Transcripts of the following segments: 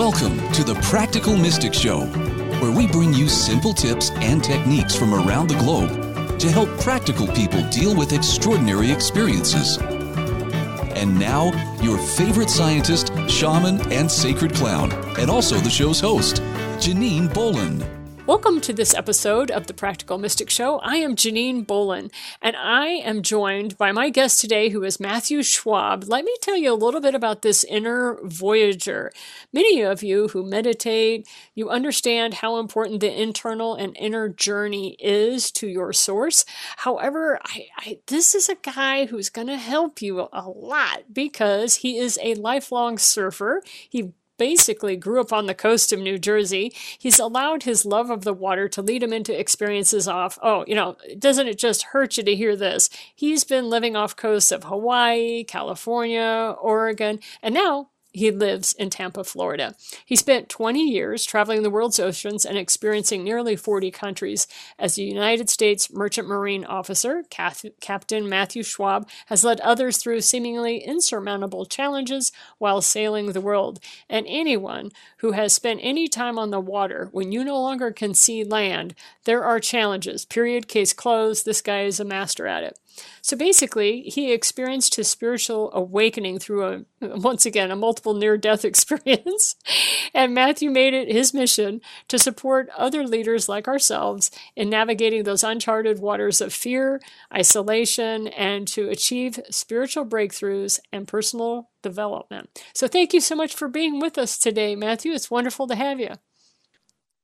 Welcome to the Practical Mystic Show, where we bring you simple tips and techniques from around the globe to help practical people deal with extraordinary experiences. And now, your favorite scientist, shaman, and sacred clown, and also the show's host, Janine Bolon. Welcome to this episode of the Practical Mystic Show. I am Janine Bolon, and I am joined by my guest today, who is Matthew Schwab. Let me tell you a little bit about this inner voyager. Many of you who meditate, you understand how important the internal and inner journey is to your source. However, I, I, this is a guy who's going to help you a lot because he is a lifelong surfer. He basically grew up on the coast of New Jersey. He's allowed his love of the water to lead him into experiences off, oh, you know, doesn't it just hurt you to hear this? He's been living off coasts of Hawaii, California, Oregon, and now he lives in Tampa, Florida. He spent 20 years traveling the world's oceans and experiencing nearly 40 countries. As a United States Merchant Marine officer, Captain Matthew Schwab has led others through seemingly insurmountable challenges while sailing the world. And anyone who has spent any time on the water when you no longer can see land, there are challenges. Period, case closed. This guy is a master at it. So basically, he experienced his spiritual awakening through a, once again, a multiple near death experience. and Matthew made it his mission to support other leaders like ourselves in navigating those uncharted waters of fear, isolation, and to achieve spiritual breakthroughs and personal development. So thank you so much for being with us today, Matthew. It's wonderful to have you.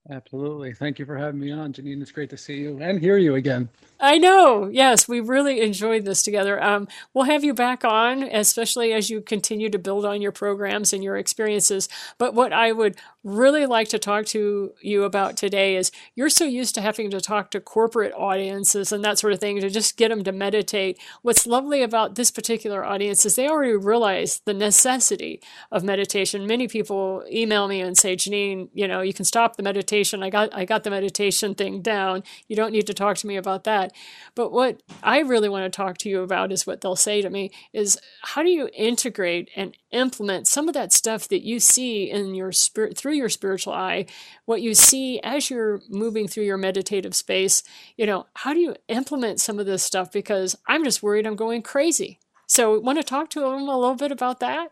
Absolutely. Thank you for having me on, Janine. It's great to see you and hear you again. I know. Yes, we really enjoyed this together. Um, we'll have you back on, especially as you continue to build on your programs and your experiences. But what I would really like to talk to you about today is you're so used to having to talk to corporate audiences and that sort of thing to just get them to meditate. What's lovely about this particular audience is they already realize the necessity of meditation. Many people email me and say, Janine, you know, you can stop the meditation. I got I got the meditation thing down. You don't need to talk to me about that. But what I really want to talk to you about is what they'll say to me is how do you integrate and implement some of that stuff that you see in your spirit through your spiritual eye, what you see as you're moving through your meditative space, you know, how do you implement some of this stuff? Because I'm just worried I'm going crazy. So, want to talk to them a little bit about that?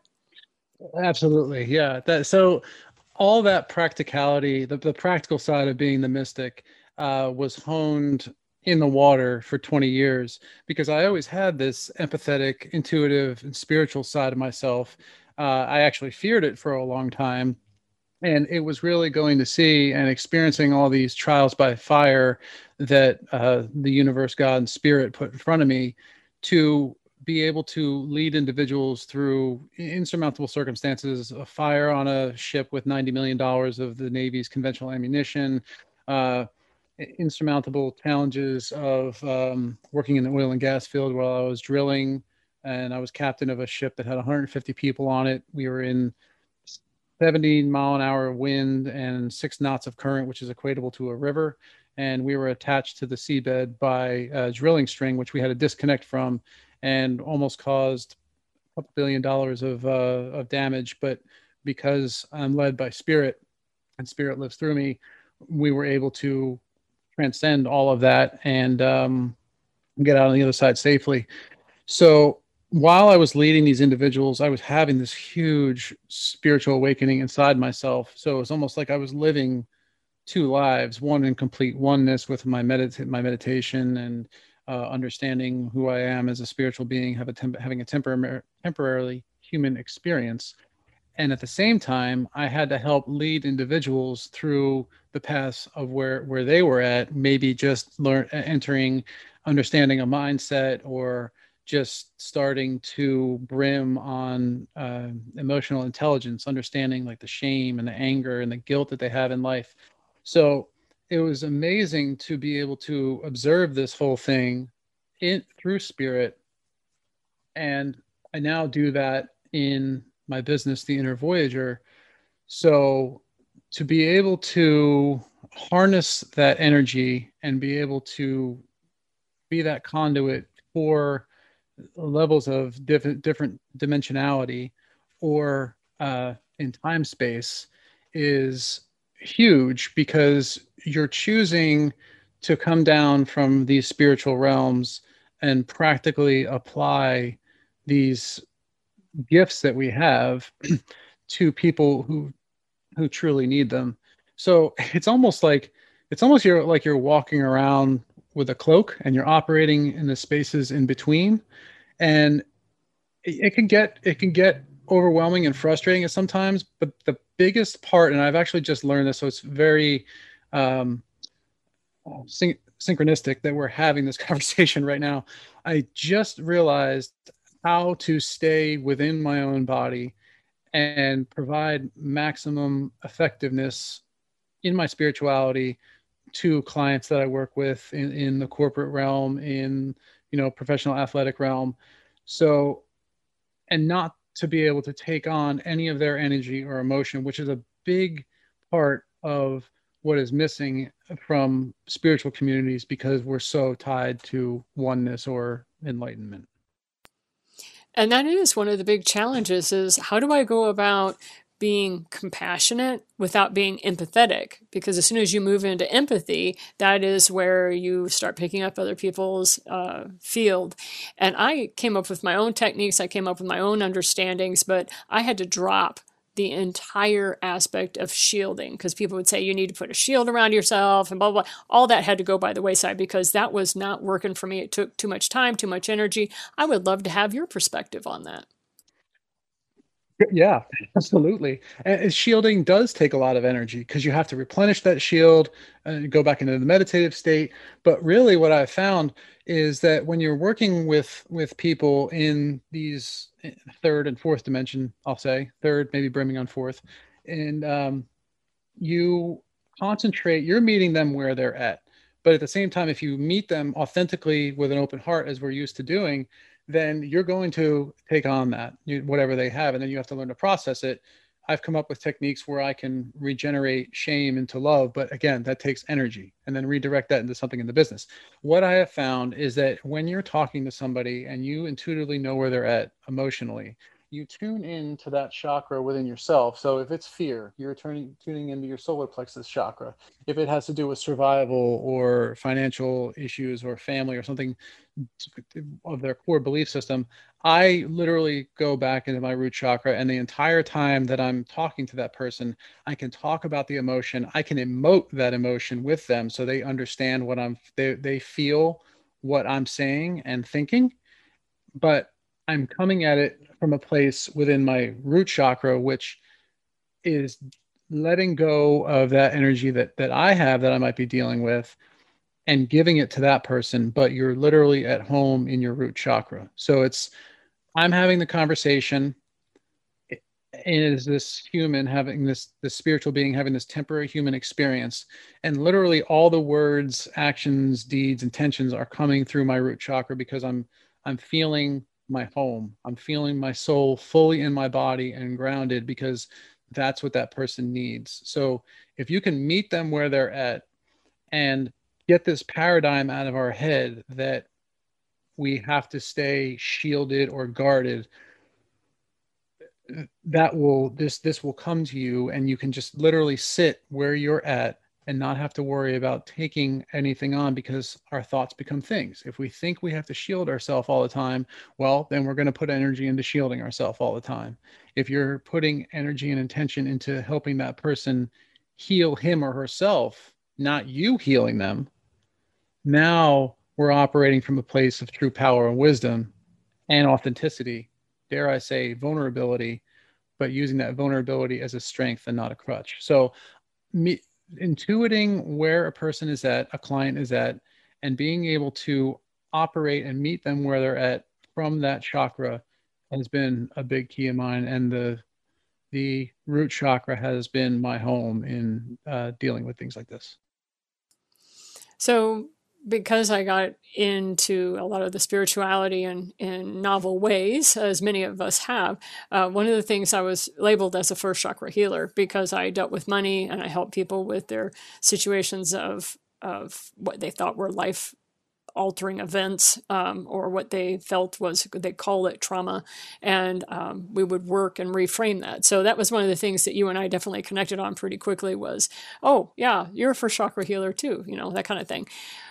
Absolutely, yeah. That so all that practicality, the, the practical side of being the mystic, uh, was honed in the water for 20 years because I always had this empathetic, intuitive, and spiritual side of myself. Uh, I actually feared it for a long time and it was really going to see and experiencing all these trials by fire that uh, the universe god and spirit put in front of me to be able to lead individuals through insurmountable circumstances a fire on a ship with 90 million dollars of the navy's conventional ammunition uh, insurmountable challenges of um, working in the oil and gas field while i was drilling and i was captain of a ship that had 150 people on it we were in 17 mile an hour wind and six knots of current, which is equatable to a river. And we were attached to the seabed by a drilling string, which we had to disconnect from and almost caused a couple billion dollars of, uh, of damage. But because I'm led by spirit and spirit lives through me, we were able to transcend all of that and um, get out on the other side safely. So while I was leading these individuals, I was having this huge spiritual awakening inside myself. So it was almost like I was living two lives, one in complete oneness with my medit- my meditation and uh, understanding who I am as a spiritual being, have a temp- having a tempor- temporarily human experience. And at the same time, I had to help lead individuals through the paths of where, where they were at, maybe just learn entering, understanding a mindset or just starting to brim on uh, emotional intelligence, understanding like the shame and the anger and the guilt that they have in life. So it was amazing to be able to observe this whole thing in through spirit. And I now do that in my business, The Inner Voyager. So to be able to harness that energy and be able to be that conduit for levels of different different dimensionality or uh, in time space is huge because you're choosing to come down from these spiritual realms and practically apply these gifts that we have to people who who truly need them. So it's almost like it's almost you're like you're walking around with a cloak and you're operating in the spaces in between. And it, it can get it can get overwhelming and frustrating at sometimes but the biggest part and i've actually just learned this so it's very um, syn- synchronistic that we're having this conversation right now i just realized how to stay within my own body and provide maximum effectiveness in my spirituality to clients that I work with in, in the corporate realm, in you know professional athletic realm. So, and not to be able to take on any of their energy or emotion, which is a big part of what is missing from spiritual communities because we're so tied to oneness or enlightenment. And that is one of the big challenges is how do I go about being compassionate without being empathetic because as soon as you move into empathy that is where you start picking up other people's uh, field. And i came up with my own techniques i came up with my own understandings but i had to drop the entire aspect of shielding because people would say you need to put a shield around yourself and blah, blah blah. All that had to go by the wayside because that was not working for me. It took too much time too much energy. I would love to have your perspective on that yeah, absolutely. And shielding does take a lot of energy because you have to replenish that shield and go back into the meditative state. But really, what I found is that when you're working with with people in these eh, third and fourth dimension, I'll say third, maybe brimming on fourth, and um, you concentrate. You're meeting them where they're at. But at the same time, if you meet them authentically with an open heart, as we're used to doing, then you're going to take on that whatever they have and then you have to learn to process it. I've come up with techniques where i can regenerate shame into love but again that takes energy and then redirect that into something in the business. What i have found is that when you're talking to somebody and you intuitively know where they're at emotionally you tune in to that chakra within yourself. So if it's fear, you're turning tuning into your solar plexus chakra. If it has to do with survival or financial issues or family or something of their core belief system, I literally go back into my root chakra and the entire time that I'm talking to that person, I can talk about the emotion. I can emote that emotion with them so they understand what I'm they they feel what I'm saying and thinking. But I'm coming at it from a place within my root chakra, which is letting go of that energy that that I have that I might be dealing with and giving it to that person, but you're literally at home in your root chakra. So it's I'm having the conversation is this human having this this spiritual being having this temporary human experience and literally all the words actions deeds intentions are coming through my root chakra because i'm i'm feeling my home. I'm feeling my soul fully in my body and grounded because that's what that person needs. So if you can meet them where they're at and get this paradigm out of our head that we have to stay shielded or guarded that will this this will come to you and you can just literally sit where you're at and not have to worry about taking anything on because our thoughts become things. If we think we have to shield ourselves all the time, well, then we're going to put energy into shielding ourselves all the time. If you're putting energy and intention into helping that person heal him or herself, not you healing them, now we're operating from a place of true power and wisdom and authenticity, dare I say, vulnerability, but using that vulnerability as a strength and not a crutch. So, me, intuiting where a person is at, a client is at, and being able to operate and meet them where they're at from that chakra has been a big key of mine. And the the root chakra has been my home in uh, dealing with things like this. So because I got into a lot of the spirituality in, in novel ways, as many of us have, uh, one of the things I was labeled as a first chakra healer because I dealt with money and I helped people with their situations of, of what they thought were life altering events um, or what they felt was they call it trauma. And um, we would work and reframe that. So that was one of the things that you and i definitely connected on pretty quickly was oh yeah you're a first chakra healer too you know that kind of thing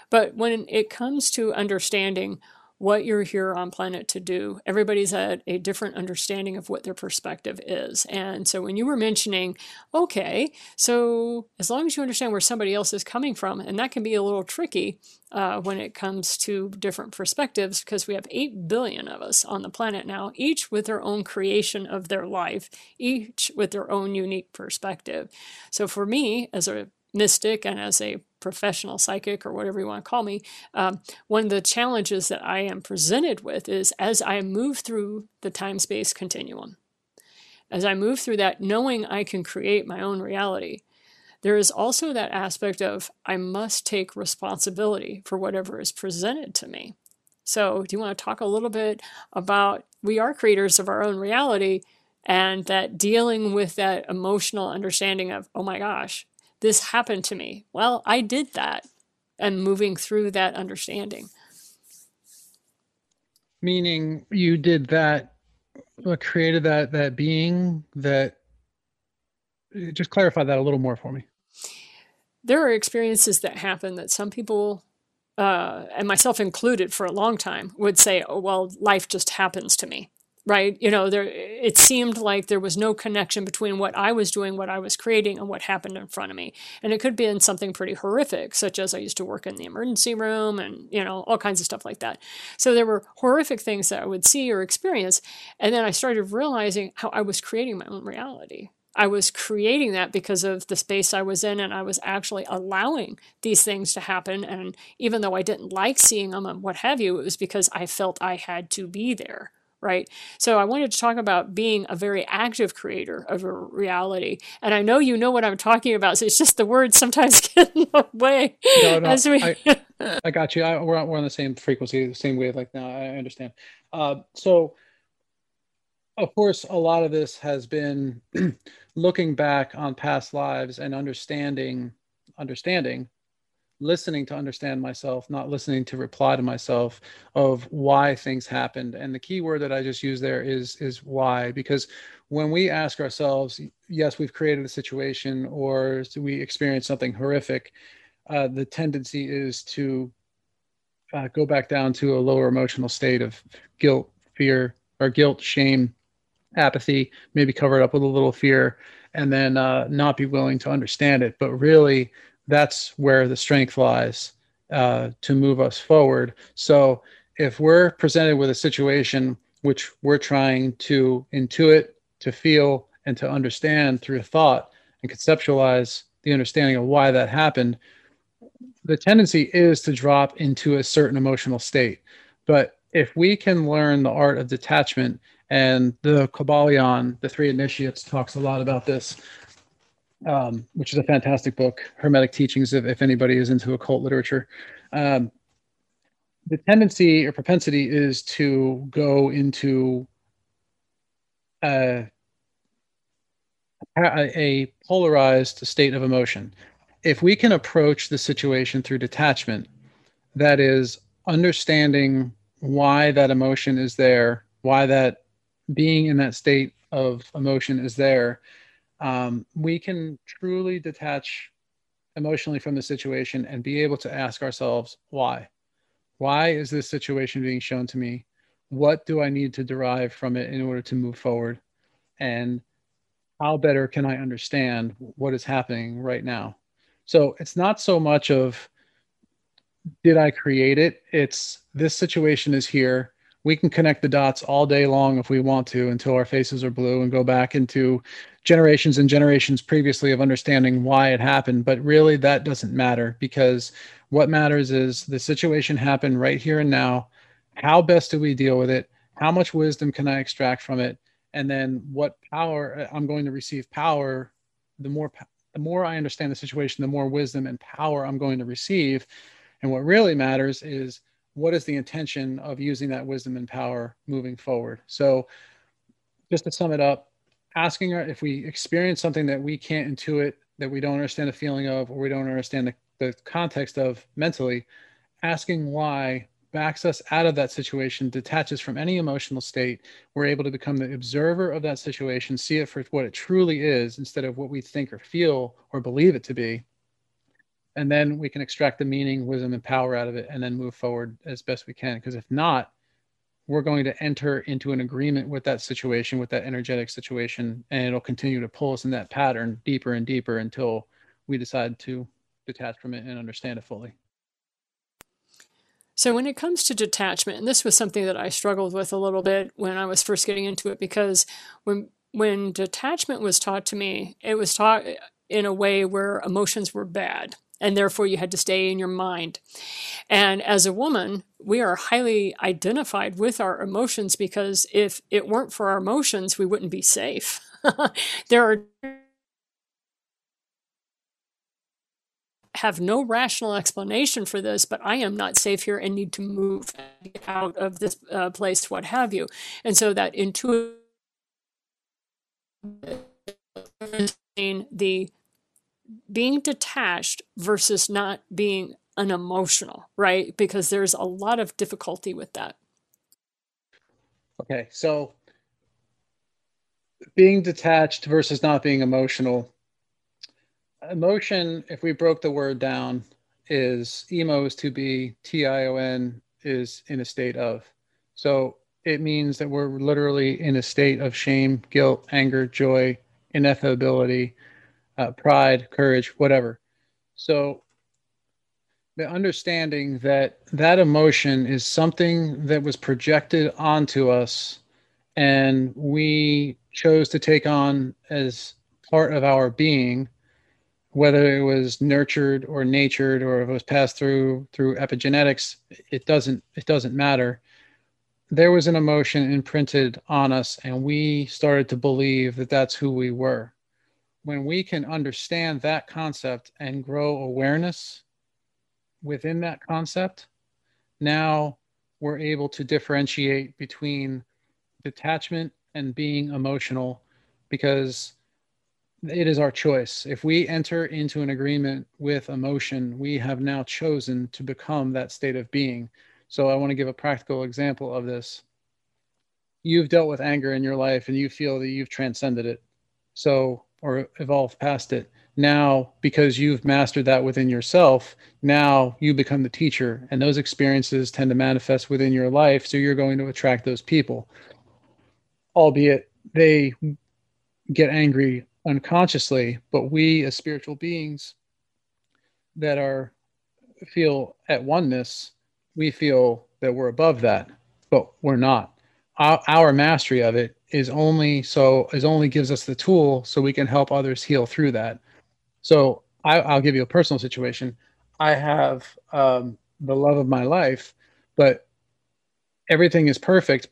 but when it comes to understanding what you're here on planet to do. Everybody's at a different understanding of what their perspective is. And so when you were mentioning, okay, so as long as you understand where somebody else is coming from, and that can be a little tricky uh, when it comes to different perspectives because we have 8 billion of us on the planet now, each with their own creation of their life, each with their own unique perspective. So for me, as a mystic and as a professional psychic or whatever you want to call me, um, one of the challenges that I am presented with is as I move through the time space continuum, as I move through that, knowing I can create my own reality, there is also that aspect of I must take responsibility for whatever is presented to me. So, do you want to talk a little bit about we are creators of our own reality and that dealing with that emotional understanding of, oh my gosh, this happened to me. Well, I did that and moving through that understanding. Meaning you did that, what created that, that being that, just clarify that a little more for me. There are experiences that happen that some people uh, and myself included for a long time would say, oh, well, life just happens to me right? You know there it seemed like there was no connection between what i was doing what i was creating and what happened in front of me. And it could be in something pretty horrific such as i used to work in the emergency room and you know all kinds of stuff like that. So there were horrific things that i would see or experience and then i started realizing how i was creating my own reality. I was creating that because of the space I was in, and I was actually allowing these things to happen. And even though I didn't like seeing them and what have you, it was because I felt I had to be there right? So I wanted to talk about being a very active creator of a reality. And I know you know what I'm talking about, so it's just the words sometimes get in the way. No, no, we... I, I, got you. I, we're, on, we're on the same frequency, the same wavelength now. I understand. Uh, so, of course, a lot of this has been looking back on past lives and understanding, understanding listening to understand myself, not listening to reply to myself of why things happened. And the key word that I just used there is is why, because when we ask ourselves, yes, we've created a situation or we experience something horrific, uh, the tendency is to uh, go back down to a lower emotional state of guilt, fear, or guilt, shame, apathy, maybe cover it up with a little fear, and then uh, not be willing to understand it. But really, that's where the strength lies uh, to move us forward. So if we're presented with a situation which we're trying to intuit, to feel, and to understand through thought and conceptualize the understanding of why that happened, the tendency is to drop into a certain emotional state. But if we can learn the art of detachment, and the Kybalion, the three initiates, talks a lot about this um, which is a fantastic book, Hermetic Teachings, if, if anybody is into occult literature. Um, the tendency or propensity is to go into a, a polarized state of emotion. If we can approach the situation through detachment, that is understanding why that emotion is there, why that being in that state of emotion is there, um, we can truly detach emotionally from the situation and be able to ask ourselves why. Why is this situation being shown to me? What do i need to derive from it in order to move forward? And how better can i understand what is happening right now? So it's not so much of did i create it? It's this situation is here we can connect the dots all day long if we want to until our faces are blue and go back into generations and generations previously of understanding why it happened. But really, that doesn't matter because what matters is the situation happened right here and now. How best do we deal with it? How much wisdom can I extract from it? And then what power uh, I'm going to receive power, the more the more I understand the situation, the more wisdom and power I'm going to receive. And what really matters is what is the intention of using that wisdom and power moving forward? So, just to sum it up, asking if we experience something that we can't intuit, that we don't understand the feeling of, or we don't understand the, the context of mentally, asking why backs us out of that situation, detaches from any emotional state. We're able to become the observer of that situation, see it for what it truly is instead of what we think or feel or believe it to be. And then we can extract the meaning, wisdom, and power out of it and then move forward as best we can. Because if not, we're going to enter into an agreement with that situation, with that energetic situation, and it'll continue to pull us in that pattern deeper and deeper until we decide to detach from it and understand it fully. So, when it comes to detachment, and this was something that I struggled with a little bit when I was first getting into it, because when when detachment was taught to me, it was taught in a way where emotions were bad, and therefore you had to stay in your mind. And as a woman, we are highly identified with our emotions because if it weren't for our emotions, we wouldn't be safe. there are have no rational explanation for this, but I am not safe here and need to move out of this uh, place, what have you. And so that intuitive the being detached versus not being unemotional, right? Because there's a lot of difficulty with that. Okay, so being detached versus not being emotional emotion, if we broke the word down, is emo is to be, T I O N is in a state of. So it means that we're literally in a state of shame, guilt, anger, joy, ineffability, uh, pride, courage, whatever. So the understanding that that emotion is something that was projected onto us and we chose to take on as part of our being whether it was nurtured or natured or if it was passed through through epigenetics it doesn't it doesn't matter there was an emotion imprinted on us and we started to believe that that's who we were when we can understand that concept and grow awareness within that concept now we're able to differentiate between detachment and being emotional because it is our choice. If we enter into an agreement with emotion, we have now chosen to become that state of being. So I want to give a practical example of this. You've dealt with anger in your life and you feel that you've transcended it. So, or evolved past it. Now, because you've mastered that within yourself, now you become the teacher, and those experiences tend to manifest within your life. So you're going to attract those people, albeit they get angry unconsciously, but we as spiritual beings that are feel at oneness, we feel that we're above that, but we're not. Our, our mastery of it is only so is only gives us the tool so we can help others heal through that. So I, will give you a personal situation. I have um, the love of my life, but everything is perfect.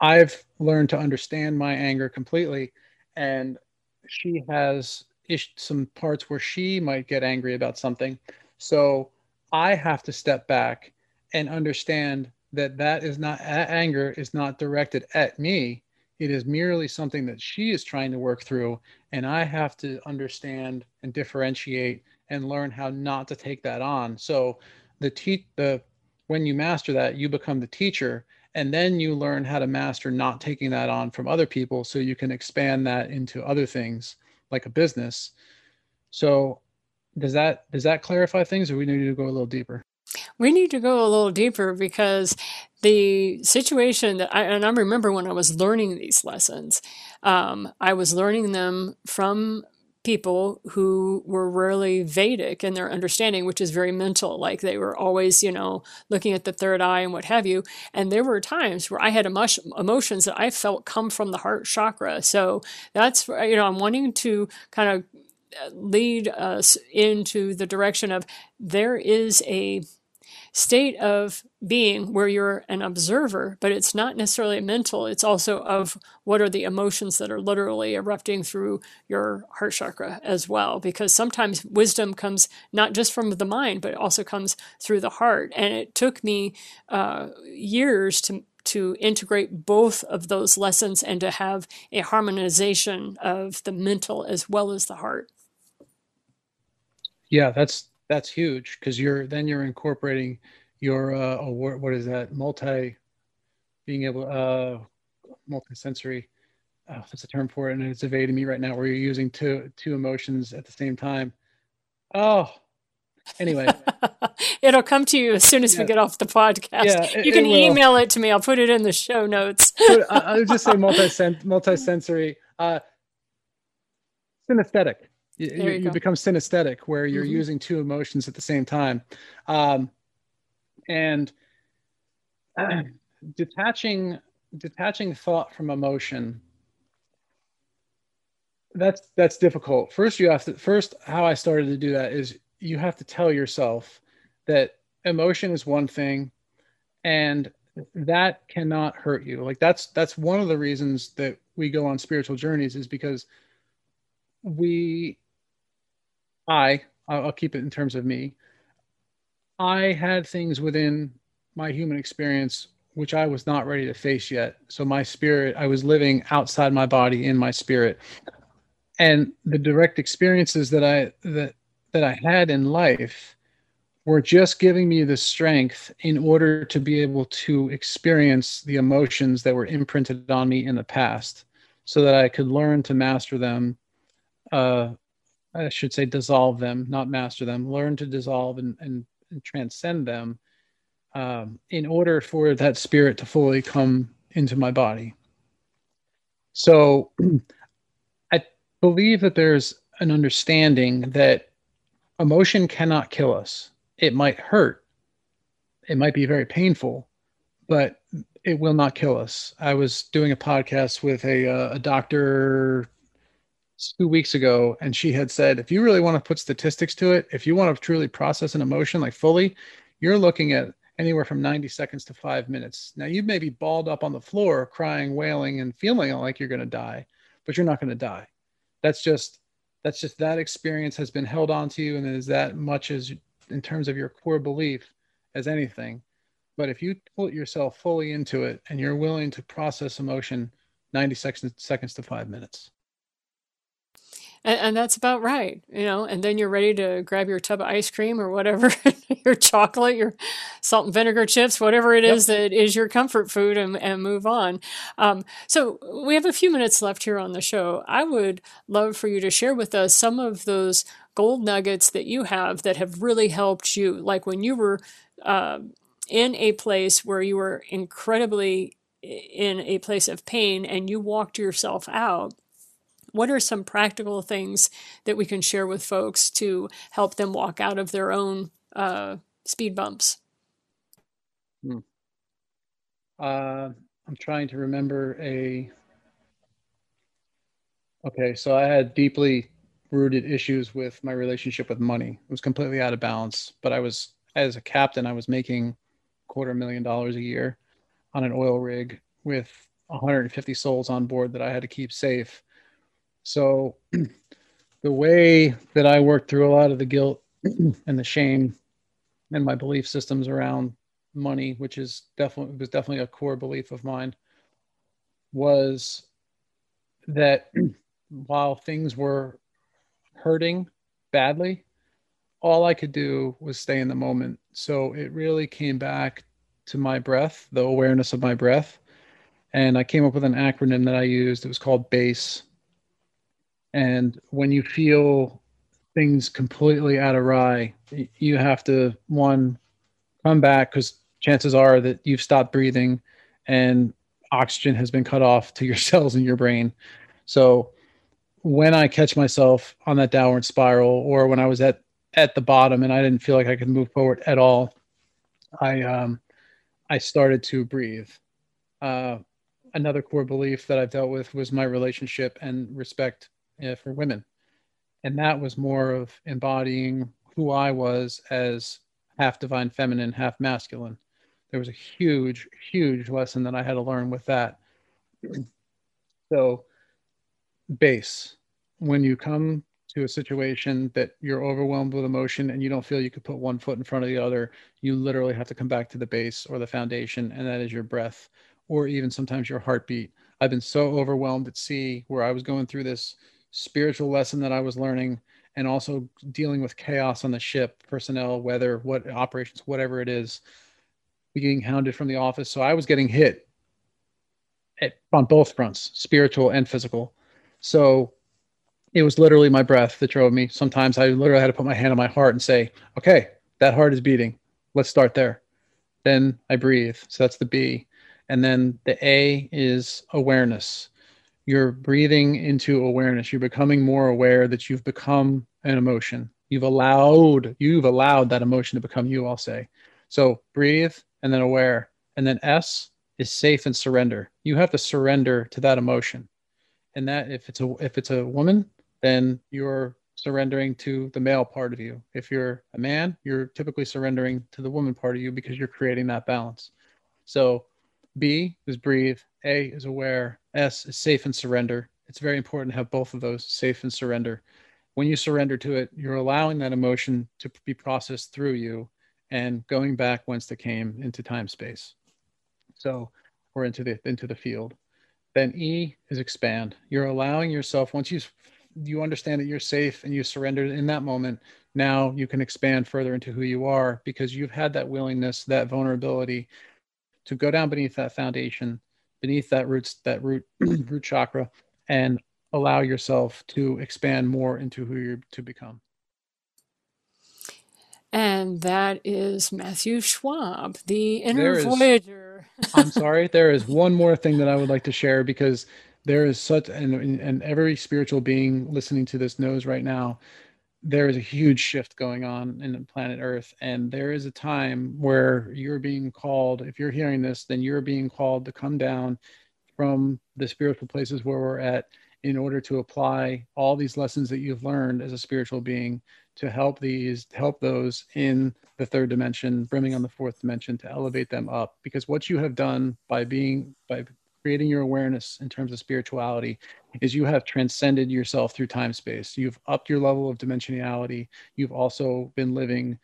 I've learned to understand my anger completely, and she has ish- some parts where she might get angry about something. So I have to step back and understand that that is not anger is not directed at me. It is merely something that she is trying to work through, and I have to understand and differentiate and learn how not to take that on. So the te- the when you master that, you become the teacher and then you learn how to master not taking that on from other people so you can expand that into other things like a business so does that does that clarify things or we need to go a little deeper we need to go a little deeper because the situation that I and I remember when I was learning these lessons, um, I was learning them from people who were really Vedic in their understanding, which is very mental. Like they were always, you know, looking at the third eye and what have you. And there were times where I had emotions that I felt come from the heart chakra. So that's, you know, I'm wanting to kind of lead us into the direction of there is a state of being where you're an observer, but it's not necessarily mental. It's also of what are the emotions that are literally erupting through your heart chakra as well. Because sometimes wisdom comes not just from the mind, but also comes through the heart. And it took me uh, years to to integrate both of those lessons and to have a harmonization of the mental as well as the heart. Yeah, that's that's huge because you're then you're incorporating your uh oh, what, is that multi being able uh multi-sensory oh, that's a term for it? And it's evading me right now where you're using two two emotions at the same time. Oh anyway. It'll come to you as soon as yeah. we get off the podcast. Yeah, it, you can it email it to me. I'll put it in the show notes. I would just say multi multi-sensory uh synesthetic you, you, you become synesthetic where you're mm-hmm. using two emotions at the same time. Um and uh, detaching detaching thought from emotion that's that's difficult. First you have to first how i started to do that is you have to tell yourself that emotion is one thing and that cannot hurt you. Like that's that's one of the reasons that we go on spiritual journeys is because we i i'll keep it in terms of me. I had things within my human experience which i was not ready to face yet. So my spirit i was living outside my body in my spirit. And the direct experiences that i that that i had in life were just giving me the strength in order to be able to experience the emotions that were imprinted on me in the past so that i could learn to master them uh, i should say dissolve them not master them learn to dissolve and, and, and transcend them um, in order for that spirit to fully come into my body so I believe that there's an understanding that emotion cannot kill us. It might hurt, it might be very painful, but it will not kill us. I was doing a podcast with a, uh, a doctor two weeks ago, and she had said, if you really want to put statistics to it, if you want to truly process an emotion like fully, you're looking at anywhere from 90 seconds to five minutes. Now, you may be balled up on the floor, crying, wailing, and feeling like you're going to die, but you're not going to die that's just that's just that experience has been held on to you and is that much as in terms of your core belief as anything but if you put yourself fully into it and you're willing to process emotion 90 seconds seconds to five minutes and, and, that's about right you know and then you're ready to grab your tub of ice cream or whatever your chocolate your salt and vinegar chips whatever it is yep. that is your comfort food and, and move on. Um, so we have a few minutes left here on the show. I would love for you to share with us some of those gold nuggets that you have that have really helped you. Like when you were uh, in a place where you were incredibly in a place of pain and you walked yourself out what are some practical things that we can share with folks to help them walk out of their own uh, speed bumps? Hmm. Uh, I'm trying to remember a. Okay, so I had deeply rooted issues with my relationship with money. It was completely out of balance, but I was, as a captain, I was making quarter million dollars a year on an oil rig with 150 souls on board that I had to keep safe. So the way that I worked through a lot of the guilt and the shame and my belief systems around money, which is definitely was definitely a core belief of mine, was that while things were hurting badly, all I could do was stay in the moment. So it really came back to my breath, the awareness of my breath. And I came up with an acronym that I used. It was called BASE, and when you feel things completely out of rye, you have to one come back because chances are that you've stopped breathing and oxygen has been cut off to your cells in your brain. So when I catch myself on that downward spiral or when I was at at the bottom and I didn't feel like I could move forward at all, I um I started to breathe. Uh, another core belief that I've dealt with was my relationship and respect uh, for women. And that was more of embodying who I was as half divine feminine, half masculine. There was a huge, huge lesson that I had to learn with that. So, base, when you come to a situation that you're overwhelmed with emotion and you don't feel you could put one foot in front of the other, you literally have to come back to the base or the foundation, and that is your breath or even sometimes your heartbeat. I've been so overwhelmed at sea where I was going through this spiritual lesson that I was learning and also dealing with chaos on the ship, personnel, weather, what operations, whatever it is. being hounded from the office. So I was getting hit at, on both fronts, spiritual and physical. So it was literally my breath that drove me. Sometimes I literally had to put my hand on my heart and say, okay, that heart is beating. Let's start there. Then I breathe. So that's the B. And then the A is awareness. You're breathing into awareness. You're becoming more aware that you've become an emotion. You've allowed, you've allowed that emotion to become you, I'll say. So breathe and then aware. And then S is safe and surrender. You have to surrender to that emotion. And that if it's a if it's a woman, then you're surrendering to the male part of you. If you're a man, you're typically surrendering to the woman part of you because you're creating that balance. So B is breathe, A is aware, S is safe and surrender. It's very important to have both of those safe and surrender. When you surrender to it, you're allowing that emotion to be processed through you and going back whence it came into time space. So or into the into the field. Then E is expand. You're allowing yourself once you you understand that you're safe and you surrendered in that moment. Now you can expand further into who you are because you've had that willingness, that vulnerability to go down beneath that foundation, beneath that roots that root root chakra, and allow yourself to expand more into who you're to become. And that is Matthew Schwab, the inner voyager. I'm sorry. There is one more thing that I would like to share because there is such, and, and every spiritual being listening to this knows right now, there is a huge shift going on in planet Earth. And there is a time where you're being called, if you're hearing this, then you're being called to come down from the spiritual places where we're at in order to apply all these lessons that you've learned as a spiritual being to help these help those in the third dimension brimming on the fourth dimension to elevate them up because what you have done by being by creating your awareness in terms of spirituality is you have transcended yourself through time space you've upped your level of dimensionality you've also been living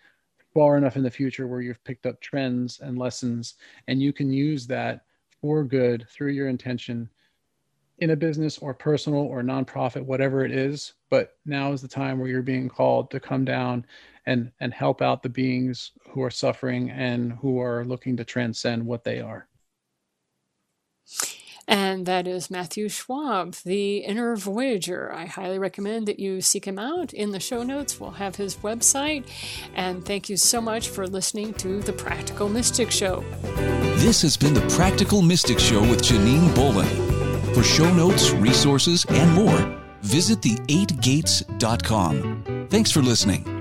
far enough in the future where you've picked up trends and lessons and you can use that for good through your intention in a business or personal or nonprofit, whatever it is. But now is the time where you're being called to come down and and help out the beings who are suffering and who are looking to transcend what they are. And that is Matthew Schwab, the Inner Voyager. I highly recommend that you seek him out. In the show notes, we'll have his website. And thank you so much for listening to The Practical Mystic Show. This has been The Practical Mystic Show with Janine Bolon. For show notes, resources, and more, visit the8gates.com. Thanks for listening.